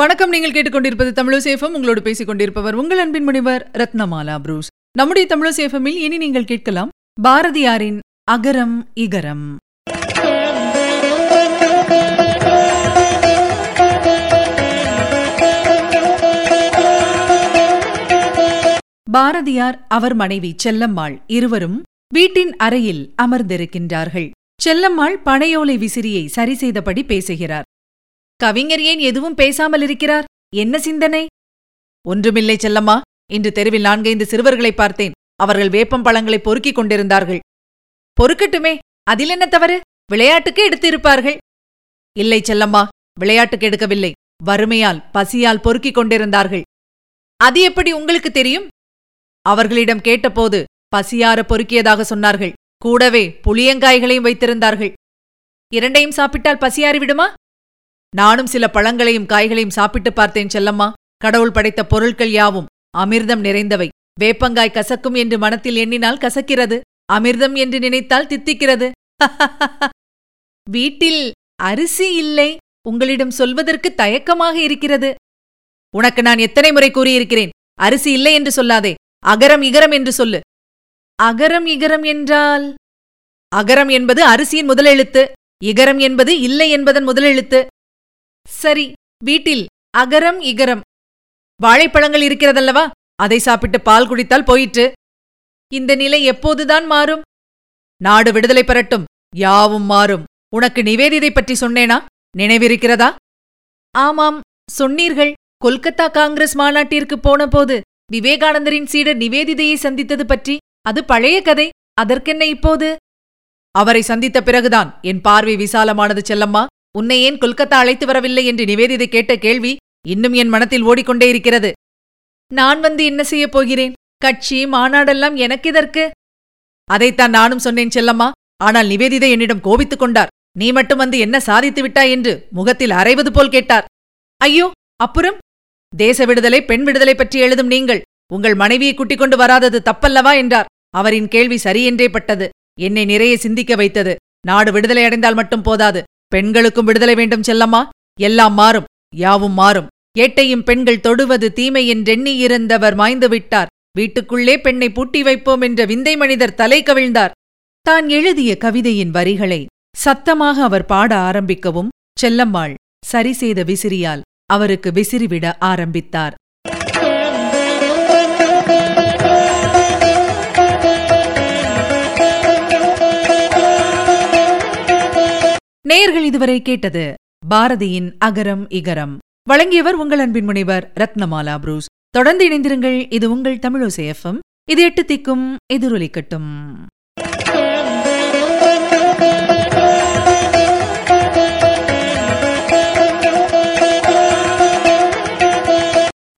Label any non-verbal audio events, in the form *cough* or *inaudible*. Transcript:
வணக்கம். நீங்கள் கேட்டுக்கொண்டிருப்பது தமிழசேஃபம் உங்களோடு பேசிக் கொண்டிருப்பவர் உங்கள் அன்பின் முனிவர் ரத்னமாலா புரூஸ். நம்முடைய தமிழசேஃபமில் இனி நீங்கள் கேட்கலாம் பாரதியாரின் அகரம் இகரம். பாரதியார் அவர் மனைவி செல்லம்மாள் இருவரும் வீட்டின் அறையில் அமர்ந்திருக்கின்றார்கள். செல்லம்மாள் பனையோலை விசிறியை சரி செய்தபடி பேசுகிறார். கவிஞர் ஏன் எதுவும் பேசாமல் இருக்கிறார்? என்ன சிந்தனை? ஒன்றுமில்லை செல்லம்மா. இன்று தெருவில் நான்கைந்து சிறுவர்களை பார்த்தேன். அவர்கள் வேப்பம் பழங்களை பொறுக்கிக் கொண்டிருந்தார்கள். பொறுக்கட்டுமே. அதில் என்ன தவறு? விளையாட்டுக்கு எடுத்திருப்பார்கள். இல்லை செல்லம்மா. விளையாட்டுக்கு எடுக்கவில்லை. வறுமையால் பசியால் பொறுக்கிக் கொண்டிருந்தார்கள். அது எப்படி உங்களுக்கு தெரியும்? அவர்களிடம் கேட்டபோது பசியார பொறுக்கியதாக சொன்னார்கள். கூடவே புளியங்காய்களையும் வைத்திருந்தார்கள். இரண்டையும் சாப்பிட்டால் பசியாறிவிடுமா? நானும் சில பழங்களையும் காய்களையும் சாப்பிட்டு பார்த்தேன் செல்லம்மா. கடவுள் படைத்த பொருட்கள் யாவும் அமிர்தம் நிறைந்தவை. வேப்பங்காய் கசக்கும் என்று மனத்தில் எண்ணினால் கசக்கிறது. அமிர்தம் என்று நினைத்தால் தித்திக்கிறது. *laughs* வீட்டில் அரிசி இல்லை. உங்களிடம் சொல்வதற்கு தயக்கமாக இருக்கிறது. உனக்கு நான் எத்தனை முறை கூறியிருக்கிறேன்? அரிசி இல்லை என்று சொல்லாதே. அகரம் இகரம் என்று சொல்லு. அகரம் இகரம் என்றால்? அகரம் என்பது அரிசியின் முதலெழுத்து இகரம் என்பது இல்லை என்பதன் முதலெழுத்து சரி வீட்டில் அகரம் இகரம். வாழைப்பழங்கள் இருக்கிறதல்லவா? அதை சாப்பிட்டு பால் குடித்தால் போயிற்று. இந்த நிலை எப்போதுதான் மாறும்? நாடு விடுதலை பெறட்டும் யாவும் மாறும். உனக்கு நிவேதிதை பற்றி சொன்னேனா? நினைவிருக்கிறதா? ஆமாம் சொன்னீர்கள். கொல்கத்தா காங்கிரஸ் மாநாட்டிற்கு போனபோது விவேகானந்தரின் சீடர் நிவேதிதையை சந்தித்தது பற்றி. அது பழைய கதை அதற்கென்ன இப்போது? அவரை சந்தித்த பிறகுதான் என் பார்வை விசாலமானது செல்லம்மா. உன்னை ஏன் கொல்கத்தா அழைத்து வரவில்லை என்று நிவேதிதை கேட்ட கேள்வி இன்னும் என் மனத்தில் ஓடிக்கொண்டே இருக்கிறது. நான் வந்து என்ன செய்யப் போகிறேன்? கட்சி மாநாடெல்லாம் எனக்கு இதற்கு அதைத்தான் நானும் சொன்னேன் செல்லம்மா. ஆனால் நிவேதிதை என்னிடம் கோபித்துக் கொண்டார். நீ மட்டும் வந்து என்ன சாதித்து விட்டாய் என்று முகத்தில் அரைவது போல் கேட்டார். ஐயோ அப்புறம்? தேச விடுதலை பெண் விடுதலை பற்றி எழுதும் நீங்கள். உங்கள் மனைவியை கூட்டிக் கொண்டு வராதது தப்பல்லவா என்றார். அவரின் கேள்வி சரியென்றே பட்டது. என்னை நிறைய சிந்திக்க வைத்தது. நாடு விடுதலை அடைந்தால் மட்டும் போதாது. பெண்களுக்கும் விடுதலை வேண்டும் செல்லம்மா. எல்லாம் மாறும் யாவும் மாறும். ஏட்டையும் பெண்கள் தொடுவது தீமை என்றெண்ணியிருந்தவர் மாய்ந்து விட்டார். வீட்டுக்குள்ளே பெண்ணை பூட்டி வைப்போம் என்ற விந்தை மனிதர் தலை கவிழ்ந்தார். தான் எழுதிய கவிதையின் வரிகளை சத்தமாக அவர் பாட ஆரம்பிக்கவும் செல்லம்மாள் சரி செய்த விசிறியால் அவருக்கு விசிறிவிட ஆரம்பித்தார். நேயர்கள் இதுவரை கேட்டது பாரதியின் அகரம் இகரம். வழங்கியவர் உங்கள் அன்பின் முனைவர் ரத்னமாலா புரூஸ். தொடர்ந்து இணைந்திருங்கள் இது உங்கள் தமிழோசேஃபம் இது எட்டு திக்கும் எதிரொலிக்கட்டும்